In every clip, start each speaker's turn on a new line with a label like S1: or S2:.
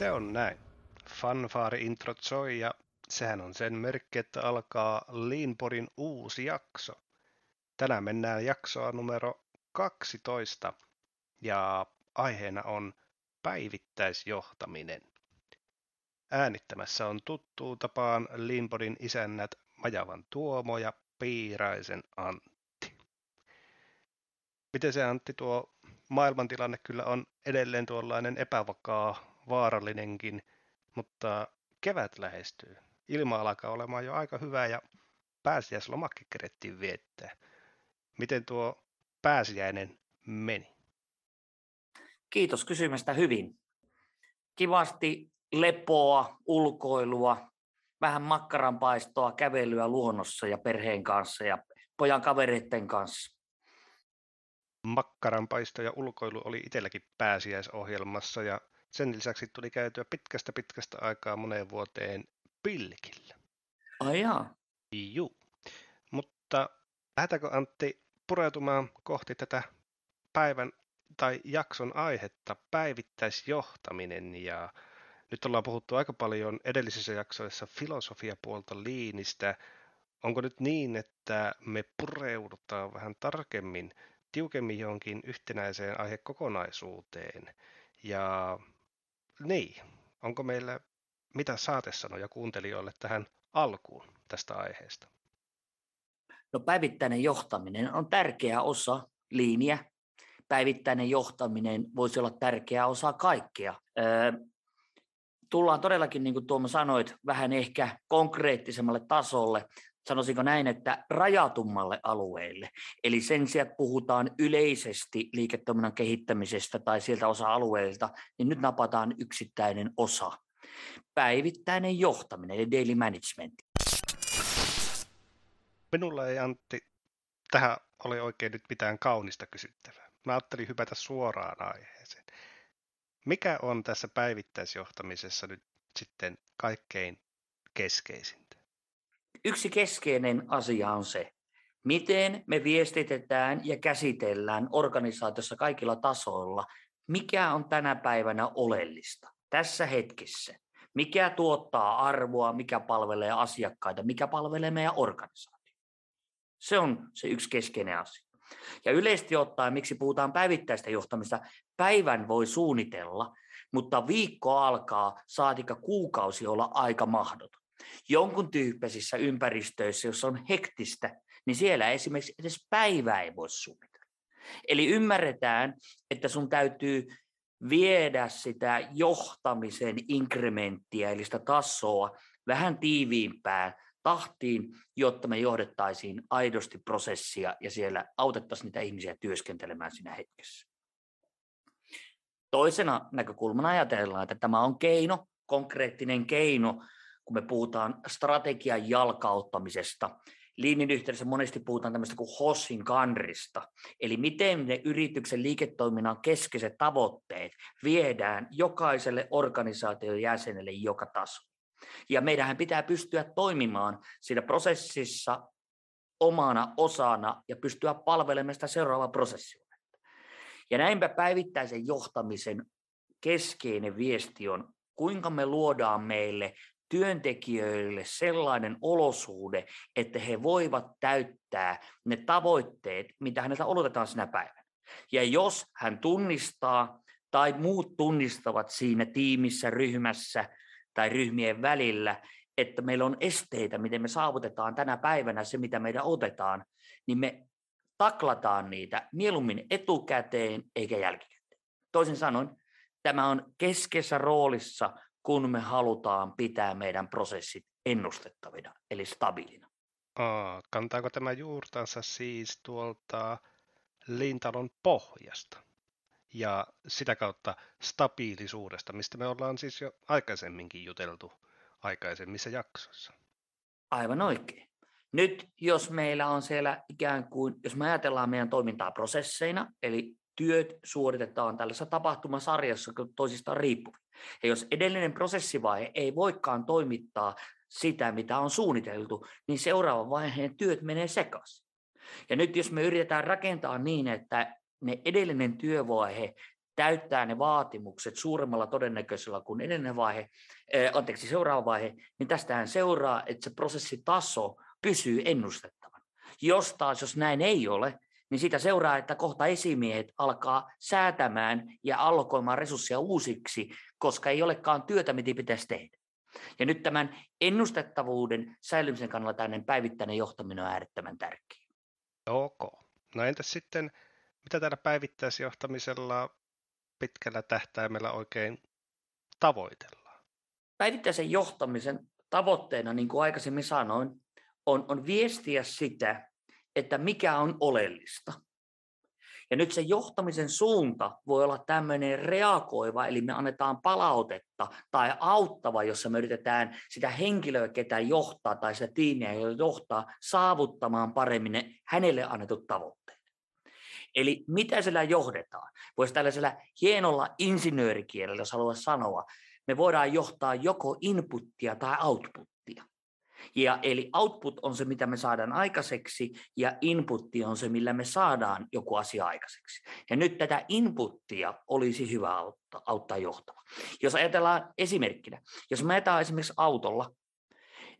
S1: Se on näin. Fanfare intro soi ja sehän on sen merkki, että alkaa Leanpodin uusi jakso. Tänään mennään jaksoa numero 12 ja aiheena on päivittäisjohtaminen. Äänittämässä on tuttuun tapaan Leanpodin isännät Majavan Tuomo ja Piiraisen Antti. Miten se Antti tuo maailmantilanne kyllä on edelleen tuollainen epävakaa, vaarallinenkin, mutta kevät lähestyy. Ilma alkaa olemaan jo aika hyvä ja pääsiäislomakki kerettiin viettää. Miten tuo pääsiäinen meni?
S2: Kiitos kysymästä hyvin. Kivasti lepoa, ulkoilua, vähän makkaranpaistoa, kävelyä luonnossa ja perheen kanssa ja pojan kavereiden kanssa
S1: makkaranpaisto ja ulkoilu oli itselläkin pääsiäisohjelmassa ja sen lisäksi tuli käytyä pitkästä pitkästä aikaa moneen vuoteen pilkillä.
S2: Ai jaa.
S1: Juu. Mutta lähdetäänkö Antti pureutumaan kohti tätä päivän tai jakson aihetta, päivittäisjohtaminen ja nyt ollaan puhuttu aika paljon edellisissä jaksoissa filosofiapuolta liinistä. Onko nyt niin, että me pureudutaan vähän tarkemmin tiukemmin johonkin yhtenäiseen aihekokonaisuuteen. Ja niin, onko meillä mitä saatesanoja kuuntelijoille tähän alkuun tästä aiheesta?
S2: No päivittäinen johtaminen on tärkeä osa liiniä. Päivittäinen johtaminen voisi olla tärkeä osa kaikkea. Öö, tullaan todellakin, niin kuin Tuomo sanoit, vähän ehkä konkreettisemmalle tasolle sanoisinko näin, että rajatummalle alueelle. Eli sen sijaan, että puhutaan yleisesti liiketoiminnan kehittämisestä tai sieltä osa-alueelta, niin nyt napataan yksittäinen osa. Päivittäinen johtaminen, eli daily management.
S1: Minulla ei Antti tähän ole oikein nyt mitään kaunista kysyttävää. Mä ajattelin hypätä suoraan aiheeseen. Mikä on tässä päivittäisjohtamisessa nyt sitten kaikkein keskeisin?
S2: Yksi keskeinen asia on se, miten me viestitetään ja käsitellään organisaatiossa kaikilla tasoilla, mikä on tänä päivänä oleellista tässä hetkessä. Mikä tuottaa arvoa, mikä palvelee asiakkaita, mikä palvelee meidän organisaatio. Se on se yksi keskeinen asia. Ja yleisesti ottaen, miksi puhutaan päivittäistä johtamista, päivän voi suunnitella, mutta viikko alkaa, saatika kuukausi olla aika mahdoton. Jonkun tyyppisissä ympäristöissä, jossa on hektistä, niin siellä esimerkiksi edes päivää ei voi suunnitella. Eli ymmärretään, että sun täytyy viedä sitä johtamisen inkrementtiä, eli sitä tasoa, vähän tiiviimpään tahtiin, jotta me johdettaisiin aidosti prosessia ja siellä autettaisiin niitä ihmisiä työskentelemään siinä hetkessä. Toisena näkökulmana ajatellaan, että tämä on keino, konkreettinen keino kun me puhutaan strategian jalkauttamisesta, Liinin yhteydessä monesti puhutaan tämmöistä kuin HOSin kanrista, eli miten ne yrityksen liiketoiminnan keskeiset tavoitteet viedään jokaiselle organisaation jäsenelle joka taso. Ja meidän pitää pystyä toimimaan siinä prosessissa omana osana ja pystyä palvelemaan sitä seuraavaa prosessia. Ja näinpä päivittäisen johtamisen keskeinen viesti on, kuinka me luodaan meille työntekijöille sellainen olosuhde, että he voivat täyttää ne tavoitteet, mitä häneltä odotetaan sinä päivänä. Ja jos hän tunnistaa tai muut tunnistavat siinä tiimissä, ryhmässä tai ryhmien välillä, että meillä on esteitä, miten me saavutetaan tänä päivänä se, mitä meidän otetaan, niin me taklataan niitä mieluummin etukäteen eikä jälkikäteen. Toisin sanoen, tämä on keskeisessä roolissa kun me halutaan pitää meidän prosessit ennustettavina, eli stabiilina.
S1: Aa, kantaako tämä juurtansa siis tuolta Lintalon pohjasta ja sitä kautta stabiilisuudesta, mistä me ollaan siis jo aikaisemminkin juteltu aikaisemmissa jaksoissa?
S2: Aivan oikein. Nyt jos meillä on siellä ikään kuin, jos me ajatellaan meidän toimintaa prosesseina, eli työt suoritetaan tällaisessa tapahtumasarjassa toisistaan riippuvia. Ja jos edellinen prosessivaihe ei voikaan toimittaa sitä, mitä on suunniteltu, niin seuraavan vaiheen työt menee sekaisin. Ja nyt jos me yritetään rakentaa niin, että ne edellinen työvaihe täyttää ne vaatimukset suuremmalla todennäköisellä kuin edellinen vaihe, äh, anteeksi, seuraava vaihe, niin tästähän seuraa, että se prosessitaso pysyy ennustettavan. Jos taas, jos näin ei ole, niin siitä seuraa, että kohta esimiehet alkaa säätämään ja allokoimaan resursseja uusiksi, koska ei olekaan työtä, mitä pitäisi tehdä. Ja nyt tämän ennustettavuuden säilymisen kannalta tämmöinen päivittäinen johtaminen on äärettömän tärkeä.
S1: Ok. No entäs sitten, mitä täällä päivittäisjohtamisella pitkällä tähtäimellä oikein tavoitellaan?
S2: Päivittäisen johtamisen tavoitteena, niin kuin aikaisemmin sanoin, on, on viestiä sitä, että mikä on oleellista. Ja nyt se johtamisen suunta voi olla tämmöinen reagoiva, eli me annetaan palautetta tai auttava, jossa me yritetään sitä henkilöä, ketä johtaa tai sitä tiimiä, jota johtaa, saavuttamaan paremmin ne hänelle annetut tavoitteet. Eli mitä sillä johdetaan? Voisi tällaisella hienolla insinöörikielellä, jos haluaa sanoa, me voidaan johtaa joko inputtia tai outputtia. Ja eli output on se, mitä me saadaan aikaiseksi, ja inputti on se, millä me saadaan joku asia aikaiseksi. Ja nyt tätä inputtia olisi hyvä auttaa, auttaa johtava. Jos ajatellaan esimerkkinä, jos me ajetaan esimerkiksi autolla,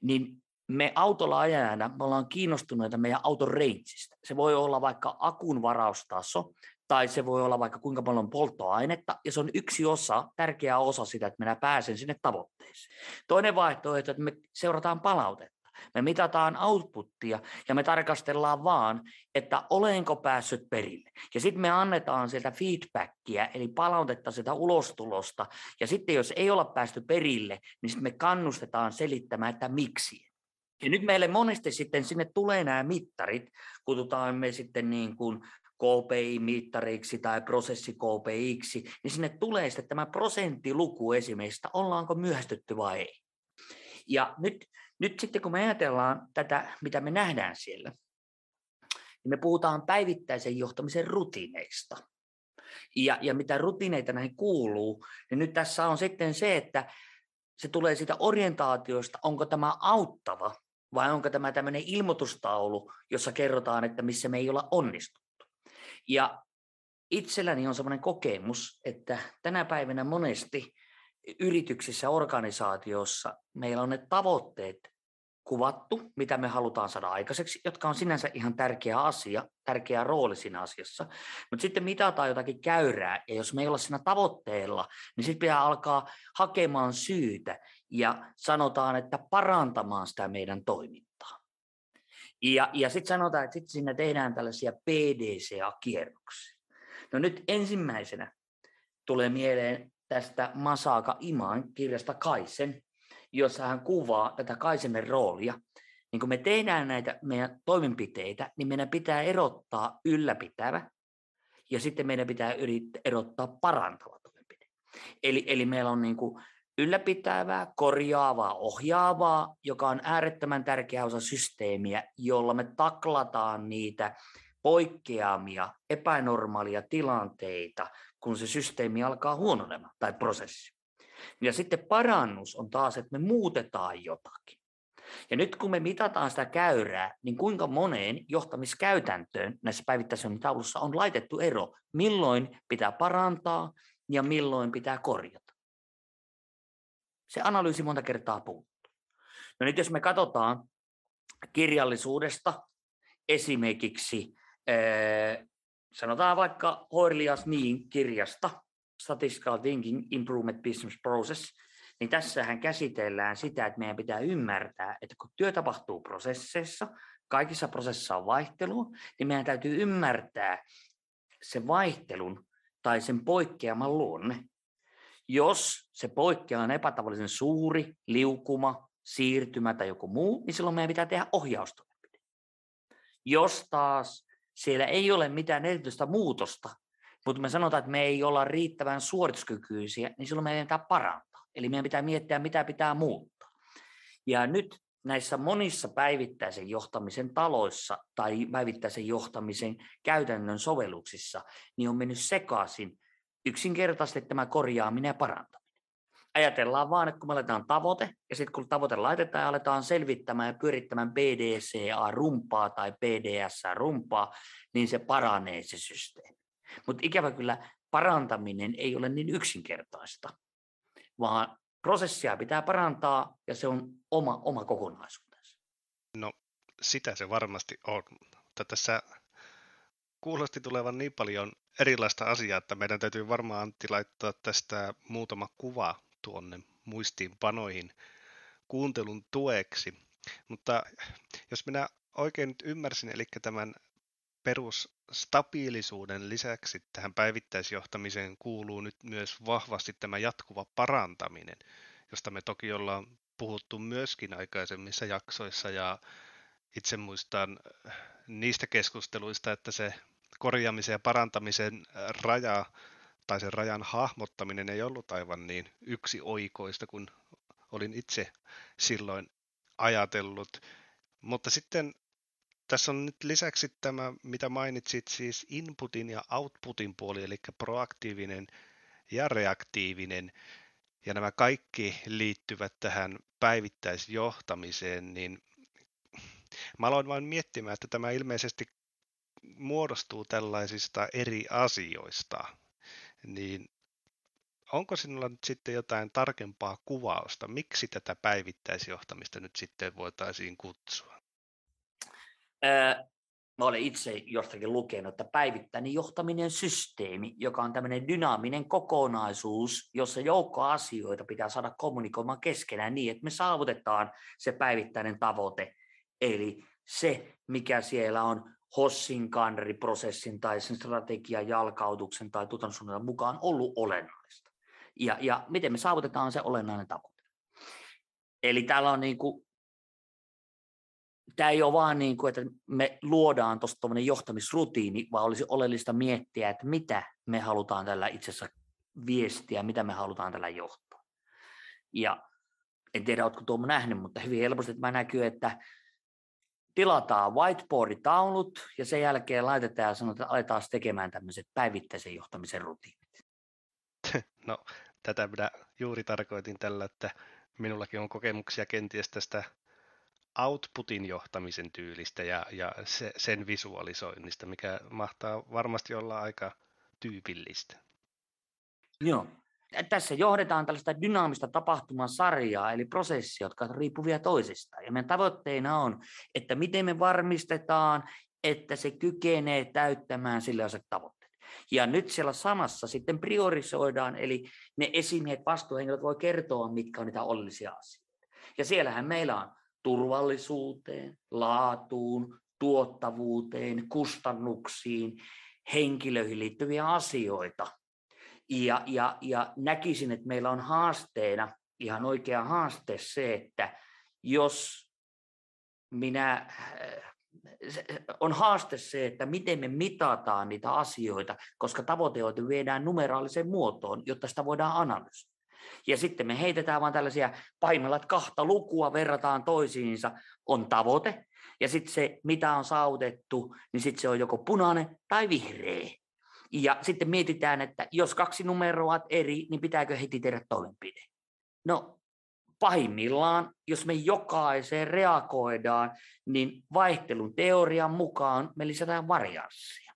S2: niin me autolla ajajana me ollaan kiinnostuneita meidän auton rangeista. Se voi olla vaikka akun varaustaso, tai se voi olla vaikka kuinka paljon polttoainetta, ja se on yksi osa, tärkeä osa sitä, että minä pääsen sinne tavoitteeseen. Toinen vaihtoehto, että me seurataan palautetta. Me mitataan outputtia ja me tarkastellaan vaan, että olenko päässyt perille. Ja sitten me annetaan sieltä feedbackia, eli palautetta sitä ulostulosta. Ja sitten jos ei olla päästy perille, niin sitten me kannustetaan selittämään, että miksi. Ja nyt meille monesti sitten sinne tulee nämä mittarit, kutsutaan me sitten niin kuin KPI-mittariksi tai prosessi KPIksi, niin sinne tulee sitten tämä prosenttiluku esimerkiksi, ollaanko myöhästytty vai ei. Ja nyt, nyt sitten kun me ajatellaan tätä, mitä me nähdään siellä, niin me puhutaan päivittäisen johtamisen rutiineista. Ja, ja mitä rutiineita näihin kuuluu, niin nyt tässä on sitten se, että se tulee siitä orientaatiosta, onko tämä auttava vai onko tämä tämmöinen ilmoitustaulu, jossa kerrotaan, että missä me ei olla onnistuttu. Ja itselläni on sellainen kokemus, että tänä päivänä monesti yrityksissä, organisaatiossa meillä on ne tavoitteet kuvattu, mitä me halutaan saada aikaiseksi, jotka on sinänsä ihan tärkeä asia, tärkeä rooli siinä asiassa. Mutta sitten mitataan jotakin käyrää, ja jos me ei olla siinä tavoitteella, niin sitten pitää alkaa hakemaan syytä, ja sanotaan, että parantamaan sitä meidän toimintaa. Ja, ja sitten sanotaan, että sitten sinne tehdään tällaisia PDCA-kierroksia. No nyt ensimmäisenä tulee mieleen tästä Masaka Iman kirjasta Kaisen, jossa hän kuvaa tätä Kaisenin roolia. Niin kun me tehdään näitä meidän toimenpiteitä, niin meidän pitää erottaa ylläpitävä ja sitten meidän pitää yrittää erottaa parantava toimenpide. Eli, eli meillä on niin kuin ylläpitävää, korjaavaa, ohjaavaa, joka on äärettömän tärkeä osa systeemiä, jolla me taklataan niitä poikkeamia, epänormaalia tilanteita, kun se systeemi alkaa huononemaan tai prosessi. Ja sitten parannus on taas, että me muutetaan jotakin. Ja nyt kun me mitataan sitä käyrää, niin kuinka moneen johtamiskäytäntöön näissä päivittäisen taulussa on laitettu ero, milloin pitää parantaa ja milloin pitää korjata se analyysi monta kertaa puuttuu. No nyt jos me katsotaan kirjallisuudesta esimerkiksi, sanotaan vaikka Hoirlias niin kirjasta, Statistical Thinking Improvement Business Process, niin tässähän käsitellään sitä, että meidän pitää ymmärtää, että kun työ tapahtuu prosesseissa, kaikissa prosessissa on vaihtelua, niin meidän täytyy ymmärtää se vaihtelun tai sen poikkeaman luonne. Jos se poikkeaa on epätavallisen suuri, liukuma, siirtymä tai joku muu, niin silloin meidän pitää tehdä ohjaustoimenpide. Jos taas siellä ei ole mitään erityistä muutosta, mutta me sanotaan, että me ei olla riittävän suorituskykyisiä, niin silloin meidän pitää parantaa. Eli meidän pitää miettiä, mitä pitää muuttaa. Ja nyt näissä monissa päivittäisen johtamisen taloissa tai päivittäisen johtamisen käytännön sovelluksissa, niin on mennyt sekaisin yksinkertaisesti tämä korjaaminen ja parantaminen. Ajatellaan vaan, että kun me aletaan tavoite, ja sitten kun tavoite laitetaan ja aletaan selvittämään ja pyörittämään PDCA-rumpaa tai PDS-rumpaa, niin se paranee se systeemi. Mutta ikävä kyllä parantaminen ei ole niin yksinkertaista, vaan prosessia pitää parantaa ja se on oma, oma kokonaisuutensa.
S1: No sitä se varmasti on, mutta tässä kuulosti tulevan niin paljon erilaista asiaa, että meidän täytyy varmaan Antti laittaa tästä muutama kuva tuonne muistiinpanoihin kuuntelun tueksi. Mutta jos minä oikein nyt ymmärsin, eli tämän perusstabiilisuuden lisäksi tähän päivittäisjohtamiseen kuuluu nyt myös vahvasti tämä jatkuva parantaminen, josta me toki ollaan puhuttu myöskin aikaisemmissa jaksoissa ja itse muistan niistä keskusteluista, että se korjaamisen ja parantamisen raja tai sen rajan hahmottaminen ei ollut aivan niin yksi oikoista kuin olin itse silloin ajatellut. Mutta sitten tässä on nyt lisäksi tämä, mitä mainitsit, siis inputin ja outputin puoli, eli proaktiivinen ja reaktiivinen, ja nämä kaikki liittyvät tähän päivittäisjohtamiseen, niin mä aloin vain miettimään, että tämä ilmeisesti muodostuu tällaisista eri asioista, niin onko sinulla nyt sitten jotain tarkempaa kuvausta, miksi tätä päivittäisjohtamista nyt sitten voitaisiin kutsua?
S2: mä olen itse jostakin lukenut, että päivittäinen johtaminen systeemi, joka on tämmöinen dynaaminen kokonaisuus, jossa joukko asioita pitää saada kommunikoimaan keskenään niin, että me saavutetaan se päivittäinen tavoite. Eli se, mikä siellä on Hossin kanriprosessin tai sen strategian jalkautuksen tai tuotantosuunnitelman mukaan ollut olennaista. Ja, ja miten me saavutetaan se olennainen tavoite. Eli täällä on niin kuin tämä ei ole vaan niin kuin, että me luodaan tuosta johtamisrutiini, vaan olisi oleellista miettiä, että mitä me halutaan tällä itse asiassa viestiä, mitä me halutaan tällä johtaa. Ja en tiedä, oletko Tuomo nähnyt, mutta hyvin helposti että mä näkyy, että tilataan whiteboarditaulut ja sen jälkeen laitetaan ja sanotaan, että aletaan tekemään tämmöiset päivittäisen johtamisen rutiinit.
S1: No, tätä minä juuri tarkoitin tällä, että minullakin on kokemuksia kenties tästä outputin johtamisen tyylistä ja, ja se, sen visualisoinnista, mikä mahtaa varmasti olla aika tyypillistä.
S2: Joo. Tässä johdetaan tällaista dynaamista tapahtumasarjaa, eli prosessia, jotka riippuvia toisistaan. Ja meidän tavoitteena on, että miten me varmistetaan, että se kykenee täyttämään sille aset tavoitteet. Ja nyt siellä samassa sitten priorisoidaan, eli ne esimiehet, vastuuhenkilöt voi kertoa, mitkä on niitä oleellisia asioita. Ja siellähän meillä on turvallisuuteen, laatuun, tuottavuuteen, kustannuksiin, henkilöihin liittyviä asioita. Ja, ja, ja näkisin, että meillä on haasteena, ihan oikea haaste se, että jos minä, on haaste se, että miten me mitataan niitä asioita, koska tavoiteoita viedään numeraaliseen muotoon, jotta sitä voidaan analysoida. Ja sitten me heitetään vain tällaisia paimella, kahta lukua verrataan toisiinsa, on tavoite, ja sitten se, mitä on saavutettu, niin sitten se on joko punainen tai vihreä. Ja sitten mietitään, että jos kaksi numeroa on eri, niin pitääkö heti tehdä toimenpide? No pahimmillaan, jos me jokaiseen reagoidaan, niin vaihtelun teorian mukaan me lisätään varianssia.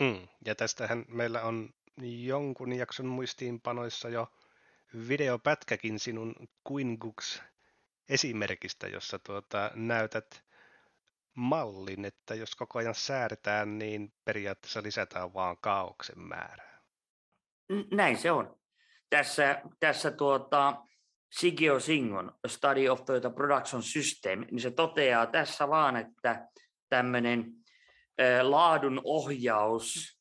S1: Mm, ja tästähän meillä on jonkun jakson muistiinpanoissa jo videopätkäkin sinun Quingux esimerkistä, jossa tuota, näytät mallin, että jos koko ajan säädetään, niin periaatteessa lisätään vaan kaauksen määrää.
S2: Näin se on. Tässä, tässä tuota, Sigio Singon Study of the Production System, niin se toteaa tässä vaan, että tämmöinen laadun ohjaus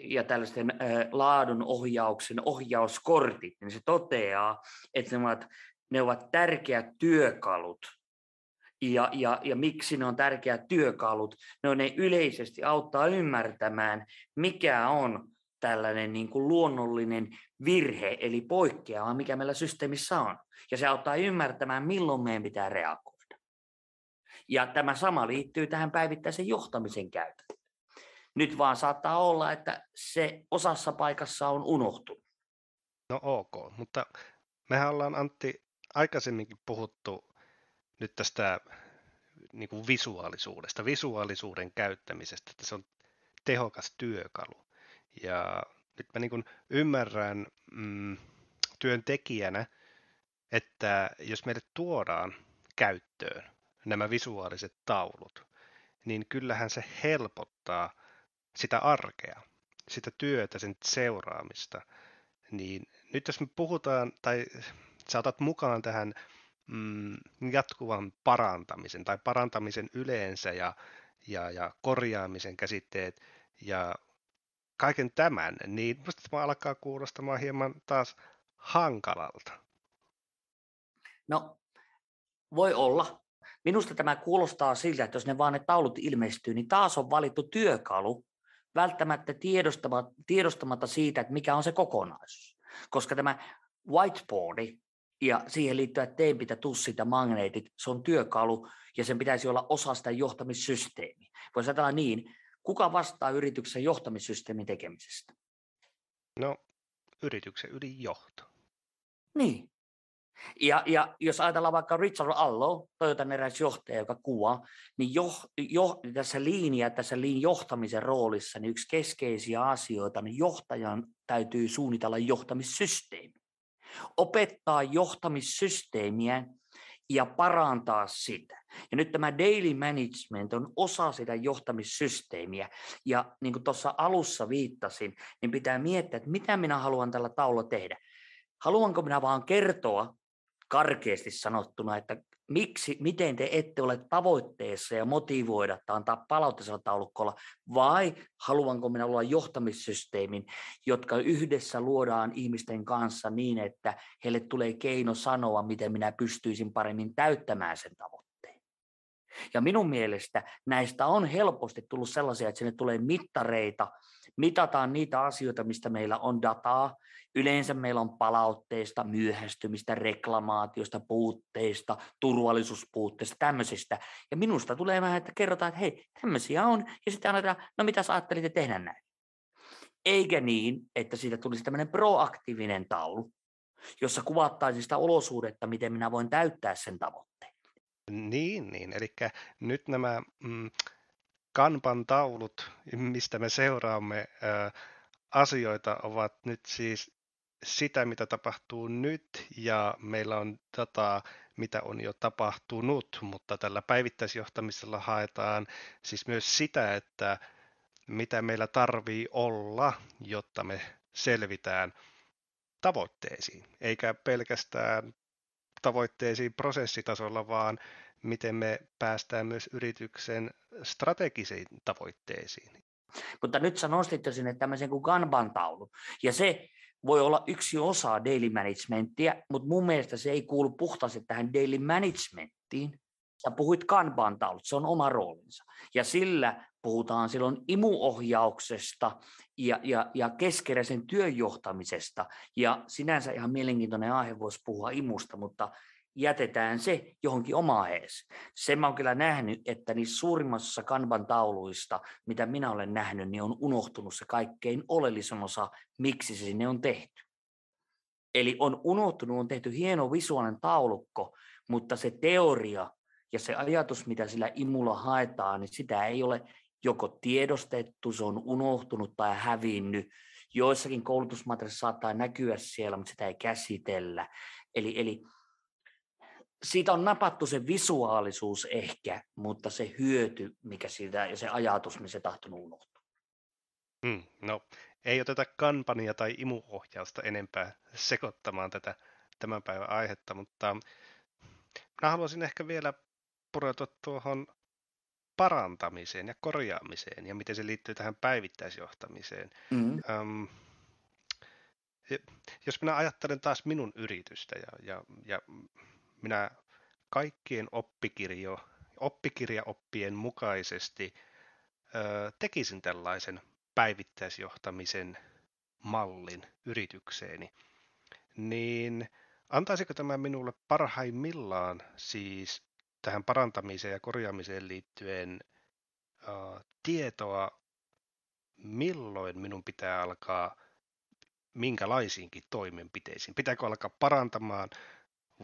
S2: ja tällaisten laadun ohjauksen ohjauskortit, niin se toteaa, että ne ovat, ne ovat tärkeät työkalut. Ja, ja, ja miksi ne on tärkeät työkalut? Ne, on, ne yleisesti auttaa ymmärtämään, mikä on tällainen niin kuin luonnollinen virhe, eli poikkeama, mikä meillä systeemissä on. Ja se auttaa ymmärtämään, milloin meidän pitää reagoida. Ja tämä sama liittyy tähän päivittäisen johtamisen käytäntöön. Nyt vaan saattaa olla, että se osassa paikassa on unohtunut.
S1: No ok, mutta mehän ollaan Antti aikaisemminkin puhuttu nyt tästä niin kuin visuaalisuudesta, visuaalisuuden käyttämisestä, että se on tehokas työkalu. Ja nyt mä niin ymmärrän mm, työntekijänä, että jos meille tuodaan käyttöön nämä visuaaliset taulut, niin kyllähän se helpottaa sitä arkea, sitä työtä, sen seuraamista. Niin nyt jos me puhutaan, tai saatat mukaan tähän mm, jatkuvan parantamisen tai parantamisen yleensä ja, ja, ja korjaamisen käsitteet ja kaiken tämän, niin musta tämä alkaa kuulostamaan hieman taas hankalalta.
S2: No, voi olla. Minusta tämä kuulostaa siltä, että jos ne vaan ne taulut ilmestyy, niin taas on valittu työkalu, välttämättä tiedostamatta, tiedostamatta siitä, että mikä on se kokonaisuus. Koska tämä whiteboardi ja siihen liittyvät teempitä, tussit ja magneetit, se on työkalu ja sen pitäisi olla osa sitä johtamissysteemiä. Voisi ajatella niin, kuka vastaa yrityksen johtamissysteemin tekemisestä?
S1: No, yrityksen ylijohto.
S2: Niin. Ja, ja jos ajatellaan vaikka Richard Allo, Toyotan eräs johtaja, joka kuvaa, niin jo, jo, tässä linja, tässä liin johtamisen roolissa, niin yksi keskeisiä asioita, niin johtajan täytyy suunnitella johtamissysteemi. Opettaa johtamissysteemiä ja parantaa sitä. Ja nyt tämä daily management on osa sitä johtamissysteemiä. Ja niin kuin tuossa alussa viittasin, niin pitää miettiä, että mitä minä haluan tällä taululla tehdä. Haluanko minä vaan kertoa karkeasti sanottuna, että miksi, miten te ette ole tavoitteessa ja motivoida tai antaa palautteisella taulukolla, vai haluanko minä olla johtamissysteemin, jotka yhdessä luodaan ihmisten kanssa niin, että heille tulee keino sanoa, miten minä pystyisin paremmin täyttämään sen tavoitteen. Ja minun mielestä näistä on helposti tullut sellaisia, että sinne tulee mittareita, mitataan niitä asioita, mistä meillä on dataa. Yleensä meillä on palautteista, myöhästymistä, reklamaatiosta, puutteista, turvallisuuspuutteista, tämmöisistä. Ja minusta tulee vähän, että kerrotaan, että hei, tämmöisiä on, ja sitten annetaan, no mitä sä ajattelitte tehdä näin? Eikä niin, että siitä tulisi tämmöinen proaktiivinen taulu, jossa kuvattaisiin sitä olosuudetta, miten minä voin täyttää sen tavoitteen.
S1: Niin, niin. Eli nyt nämä mm, Kanban taulut, mistä me seuraamme asioita, ovat nyt siis sitä, mitä tapahtuu nyt, ja meillä on dataa, mitä on jo tapahtunut, mutta tällä päivittäisjohtamisella haetaan siis myös sitä, että mitä meillä tarvii olla, jotta me selvitään tavoitteisiin, eikä pelkästään tavoitteisiin prosessitasolla, vaan miten me päästään myös yrityksen strategisiin tavoitteisiin.
S2: Mutta nyt sä nostit jo sinne tämmöisen kuin Kanban-taulu, ja se voi olla yksi osa daily managementtia, mutta mun mielestä se ei kuulu puhtaasti tähän daily managementtiin. Sä puhuit kanban taulut, se on oma roolinsa. Ja sillä puhutaan silloin imuohjauksesta ja, ja, ja keskeräisen työjohtamisesta. Ja sinänsä ihan mielenkiintoinen aihe voisi puhua imusta, mutta jätetään se johonkin omaees. Se mä oon kyllä nähnyt, että niissä suurimmassa kanban tauluista, mitä minä olen nähnyt, niin on unohtunut se kaikkein oleellisin osa, miksi se sinne on tehty. Eli on unohtunut, on tehty hieno visuaalinen taulukko, mutta se teoria ja se ajatus, mitä sillä imulla haetaan, niin sitä ei ole joko tiedostettu, se on unohtunut tai hävinnyt. Joissakin koulutusmateriaalissa saattaa näkyä siellä, mutta sitä ei käsitellä. Eli, eli siitä on napattu se visuaalisuus ehkä, mutta se hyöty, mikä siitä ja se ajatus, niin se tahtonut unohtua.
S1: Hmm, no, ei oteta kampanja tai imuohjausta enempää sekoittamaan tätä tämän päivän aihetta, mutta minä haluaisin ehkä vielä pureutua tuohon parantamiseen ja korjaamiseen ja miten se liittyy tähän päivittäisjohtamiseen. Mm. Um, jos minä ajattelen taas minun yritystä ja, ja, ja minä kaikkien oppikirjo, oppikirjaoppien mukaisesti ö, tekisin tällaisen päivittäisjohtamisen mallin yritykseeni, niin antaisiko tämä minulle parhaimmillaan siis tähän parantamiseen ja korjaamiseen liittyen ö, tietoa, milloin minun pitää alkaa minkälaisiinkin toimenpiteisiin? Pitääkö alkaa parantamaan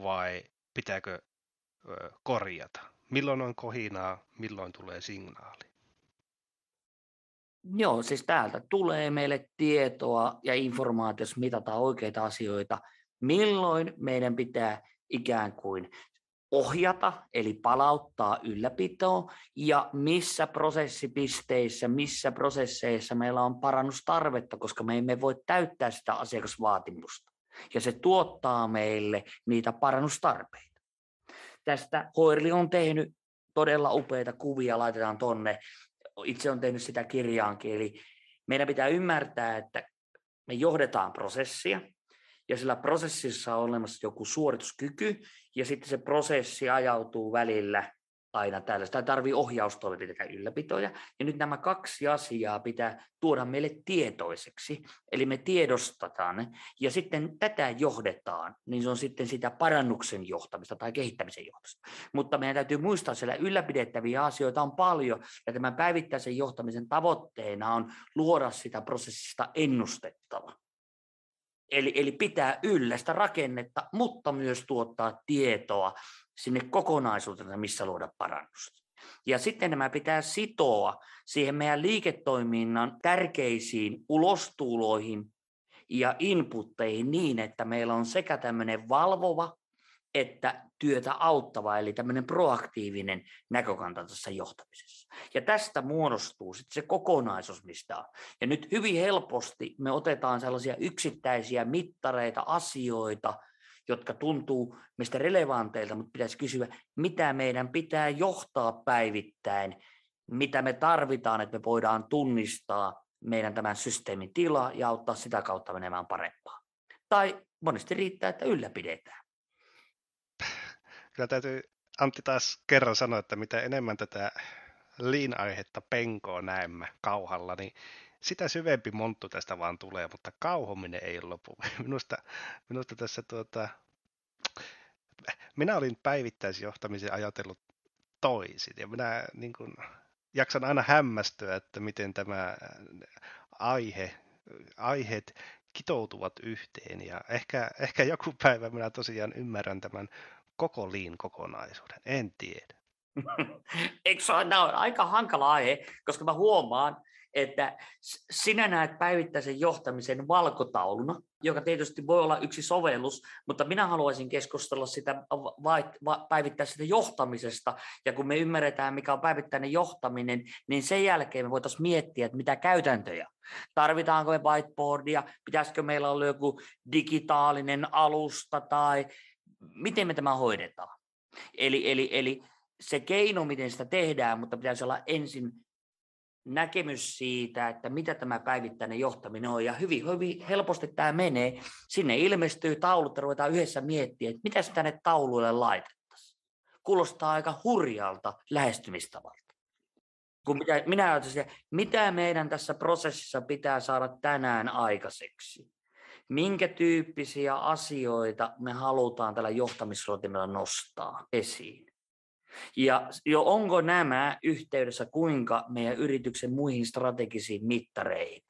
S1: vai pitääkö korjata? Milloin on kohinaa, milloin tulee signaali?
S2: Joo, siis täältä tulee meille tietoa ja informaatiota, jos mitataan oikeita asioita, milloin meidän pitää ikään kuin ohjata, eli palauttaa ylläpitoa, ja missä prosessipisteissä, missä prosesseissa meillä on parannustarvetta, koska me emme voi täyttää sitä asiakasvaatimusta. Ja se tuottaa meille niitä parannustarpeita. Tästä Hoirli on tehnyt todella upeita kuvia, laitetaan tonne. Itse on tehnyt sitä kirjaankin, eli meidän pitää ymmärtää, että me johdetaan prosessia, ja sillä prosessissa on olemassa joku suorituskyky, ja sitten se prosessi ajautuu välillä aina täällä. Sitä tarvii ohjaustoimenpiteitä ylläpitoja. Ja nyt nämä kaksi asiaa pitää tuoda meille tietoiseksi. Eli me tiedostetaan ne, ja sitten tätä johdetaan, niin se on sitten sitä parannuksen johtamista tai kehittämisen johtamista. Mutta meidän täytyy muistaa, että siellä ylläpidettäviä asioita on paljon, ja tämän päivittäisen johtamisen tavoitteena on luoda sitä prosessista ennustettava. Eli, eli pitää yllä sitä rakennetta, mutta myös tuottaa tietoa sinne kokonaisuuteen, missä luoda parannusta. Ja sitten nämä pitää sitoa siihen meidän liiketoiminnan tärkeisiin ulostuloihin ja inputteihin niin, että meillä on sekä tämmöinen valvova että työtä auttava, eli tämmöinen proaktiivinen näkökanta tässä johtamisessa. Ja tästä muodostuu sitten se kokonaisuus, mistä on. Ja nyt hyvin helposti me otetaan sellaisia yksittäisiä mittareita, asioita, jotka tuntuu meistä relevanteilta, mutta pitäisi kysyä, mitä meidän pitää johtaa päivittäin, mitä me tarvitaan, että me voidaan tunnistaa meidän tämän systeemin tila ja auttaa sitä kautta menemään parempaa. Tai monesti riittää, että ylläpidetään.
S1: Kyllä täytyy Antti taas kerran sanoa, että mitä enemmän tätä liin-aihetta penkoa näemme kauhalla, niin sitä syvempi monttu tästä vaan tulee, mutta kauhominen ei lopu. Minusta, minusta tässä tuota, minä olin päivittäisjohtamisen ajatellut toisin ja minä niin kuin, jaksan aina hämmästyä, että miten tämä aihe, aiheet kitoutuvat yhteen ja ehkä, ehkä joku päivä minä tosiaan ymmärrän tämän koko liin kokonaisuuden, en tiedä.
S2: Eikö se ole, on aika hankala aihe, koska mä huomaan, että sinä näet päivittäisen johtamisen valkotauluna, joka tietysti voi olla yksi sovellus, mutta minä haluaisin keskustella sitä päivittäisestä johtamisesta, ja kun me ymmärretään, mikä on päivittäinen johtaminen, niin sen jälkeen me voitaisiin miettiä, että mitä käytäntöjä. Tarvitaanko me whiteboardia, pitäisikö meillä olla joku digitaalinen alusta, tai miten me tämä hoidetaan. Eli, eli, eli se keino, miten sitä tehdään, mutta pitäisi olla ensin näkemys siitä, että mitä tämä päivittäinen johtaminen on. Ja hyvin, hyvin helposti tämä menee. Sinne ilmestyy taulut ja ruvetaan yhdessä miettimään, että mitä tänne tauluille laitettaisiin. Kuulostaa aika hurjalta lähestymistavalta. Kun mitä, minä ajattelin, mitä meidän tässä prosessissa pitää saada tänään aikaiseksi. Minkä tyyppisiä asioita me halutaan tällä johtamisrotimella nostaa esiin. Ja jo onko nämä yhteydessä kuinka meidän yrityksen muihin strategisiin mittareihin?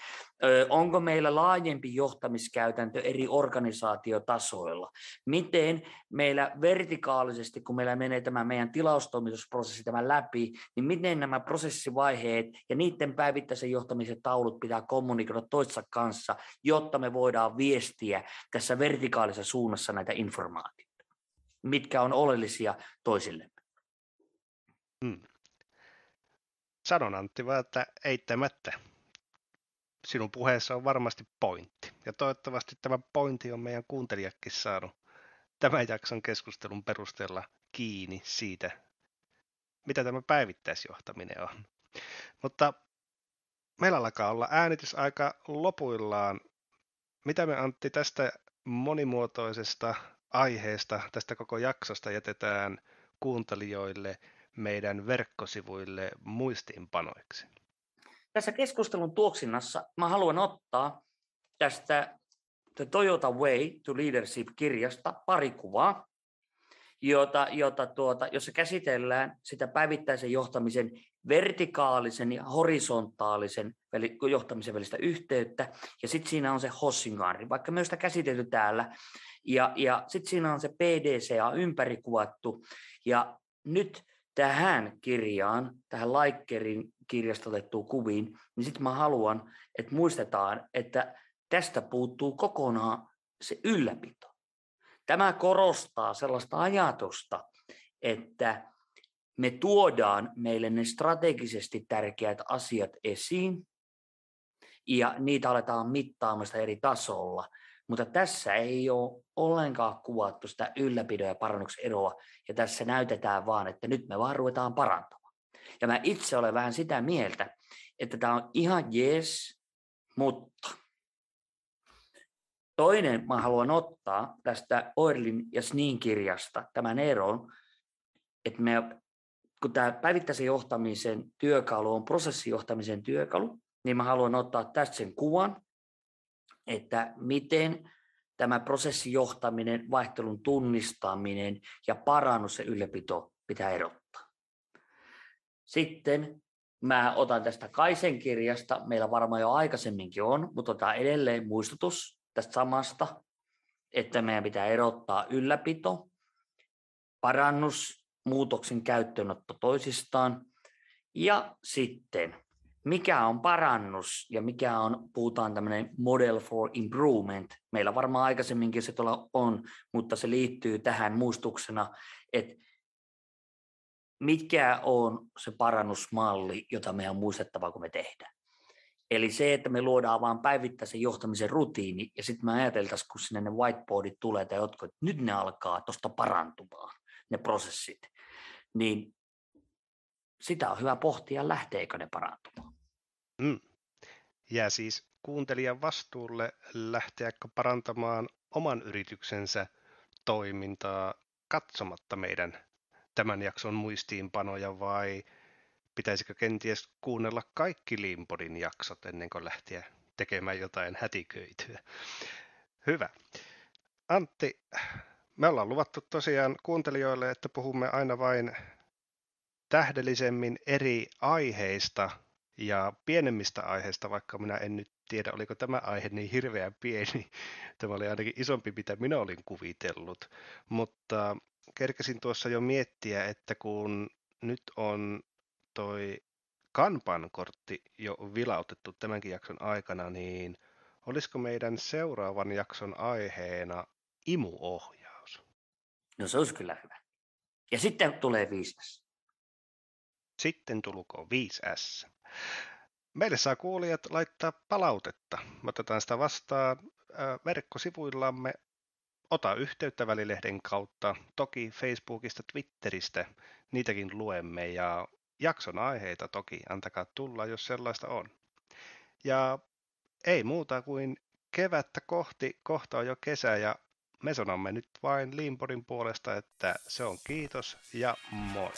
S2: Onko meillä laajempi johtamiskäytäntö eri organisaatiotasoilla? Miten meillä vertikaalisesti, kun meillä menee tämä meidän tilaustoimitusprosessi tämän läpi, niin miten nämä prosessivaiheet ja niiden päivittäisen johtamisen taulut pitää kommunikoida toissa kanssa, jotta me voidaan viestiä tässä vertikaalisessa suunnassa näitä informaatioita, mitkä on oleellisia toisillemme. Hmm.
S1: Sanon Antti vaan, että eittämättä. Sinun puheessa on varmasti pointti. Ja toivottavasti tämä pointti on meidän kuuntelijakin saanut tämän jakson keskustelun perusteella kiinni siitä, mitä tämä päivittäisjohtaminen on. Mutta meillä alkaa olla äänitysaika lopuillaan. Mitä me Antti tästä monimuotoisesta aiheesta, tästä koko jaksosta jätetään kuuntelijoille – meidän verkkosivuille muistiinpanoiksi?
S2: Tässä keskustelun tuoksinnassa mä haluan ottaa tästä The Toyota Way to Leadership-kirjasta pari kuvaa, jota, jota tuota, jossa käsitellään sitä päivittäisen johtamisen vertikaalisen ja horisontaalisen johtamisen välistä yhteyttä, ja sitten siinä on se Hossingaari, vaikka myös sitä käsitelty täällä, ja, ja sitten siinä on se PDCA ympärikuvattu, ja nyt tähän kirjaan, tähän Laikkerin kirjasta otettua kuviin, niin sitten mä haluan, että muistetaan, että tästä puuttuu kokonaan se ylläpito. Tämä korostaa sellaista ajatusta, että me tuodaan meille ne strategisesti tärkeät asiat esiin, ja niitä aletaan mittaamasta eri tasolla. Mutta tässä ei ole ollenkaan kuvattu sitä ylläpidon ja parannuksen eroa, ja tässä näytetään vaan, että nyt me vaan ruvetaan parantamaan. Ja mä itse olen vähän sitä mieltä, että tämä on ihan jees, mutta toinen mä haluan ottaa tästä Oirlin ja Snin kirjasta tämän eron, että me, kun tämä päivittäisen johtamisen työkalu on prosessijohtamisen työkalu, niin mä haluan ottaa tästä sen kuvan, että miten tämä prosessijohtaminen, vaihtelun tunnistaminen ja parannus ja ylläpito pitää erottaa. Sitten mä otan tästä Kaisen kirjasta, meillä varmaan jo aikaisemminkin on, mutta otetaan edelleen muistutus tästä samasta, että meidän pitää erottaa ylläpito, parannus, muutoksen käyttöönotto toisistaan ja sitten mikä on parannus ja mikä on, puhutaan tämmöinen model for improvement. Meillä varmaan aikaisemminkin se tuolla on, mutta se liittyy tähän muistuksena, että mikä on se parannusmalli, jota meidän on muistettava, kun me tehdään. Eli se, että me luodaan vain päivittäisen johtamisen rutiini, ja sitten me ajateltaisiin, kun sinne ne whiteboardit tulee tai jotkut, että nyt ne alkaa tuosta parantumaan, ne prosessit, niin sitä on hyvä pohtia, lähteekö ne parantumaan.
S1: Mm. Jää siis kuuntelijan vastuulle lähteäkö parantamaan oman yrityksensä toimintaa katsomatta meidän tämän jakson muistiinpanoja vai pitäisikö kenties kuunnella kaikki Limpodin jaksot ennen kuin lähteä tekemään jotain hätiköityä? Hyvä. Antti, me ollaan luvattu tosiaan kuuntelijoille, että puhumme aina vain tähdellisemmin eri aiheista ja pienemmistä aiheista, vaikka minä en nyt tiedä, oliko tämä aihe niin hirveän pieni. Tämä oli ainakin isompi, mitä minä olin kuvitellut. Mutta kerkesin tuossa jo miettiä, että kun nyt on toi Kanban-kortti jo vilautettu tämänkin jakson aikana, niin olisiko meidän seuraavan jakson aiheena imuohjaus?
S2: No se olisi kyllä hyvä. Ja sitten tulee 5S.
S1: Sitten tulkoon 5S. Meille saa kuulijat laittaa palautetta. Me otetaan sitä vastaan verkkosivuillamme. Ota yhteyttä välilehden kautta, toki Facebookista, Twitteristä, niitäkin luemme ja jakson aiheita toki, antakaa tulla, jos sellaista on. Ja ei muuta kuin kevättä kohti, kohta on jo kesä ja me sanomme nyt vain Limpodin puolesta, että se on kiitos ja moi.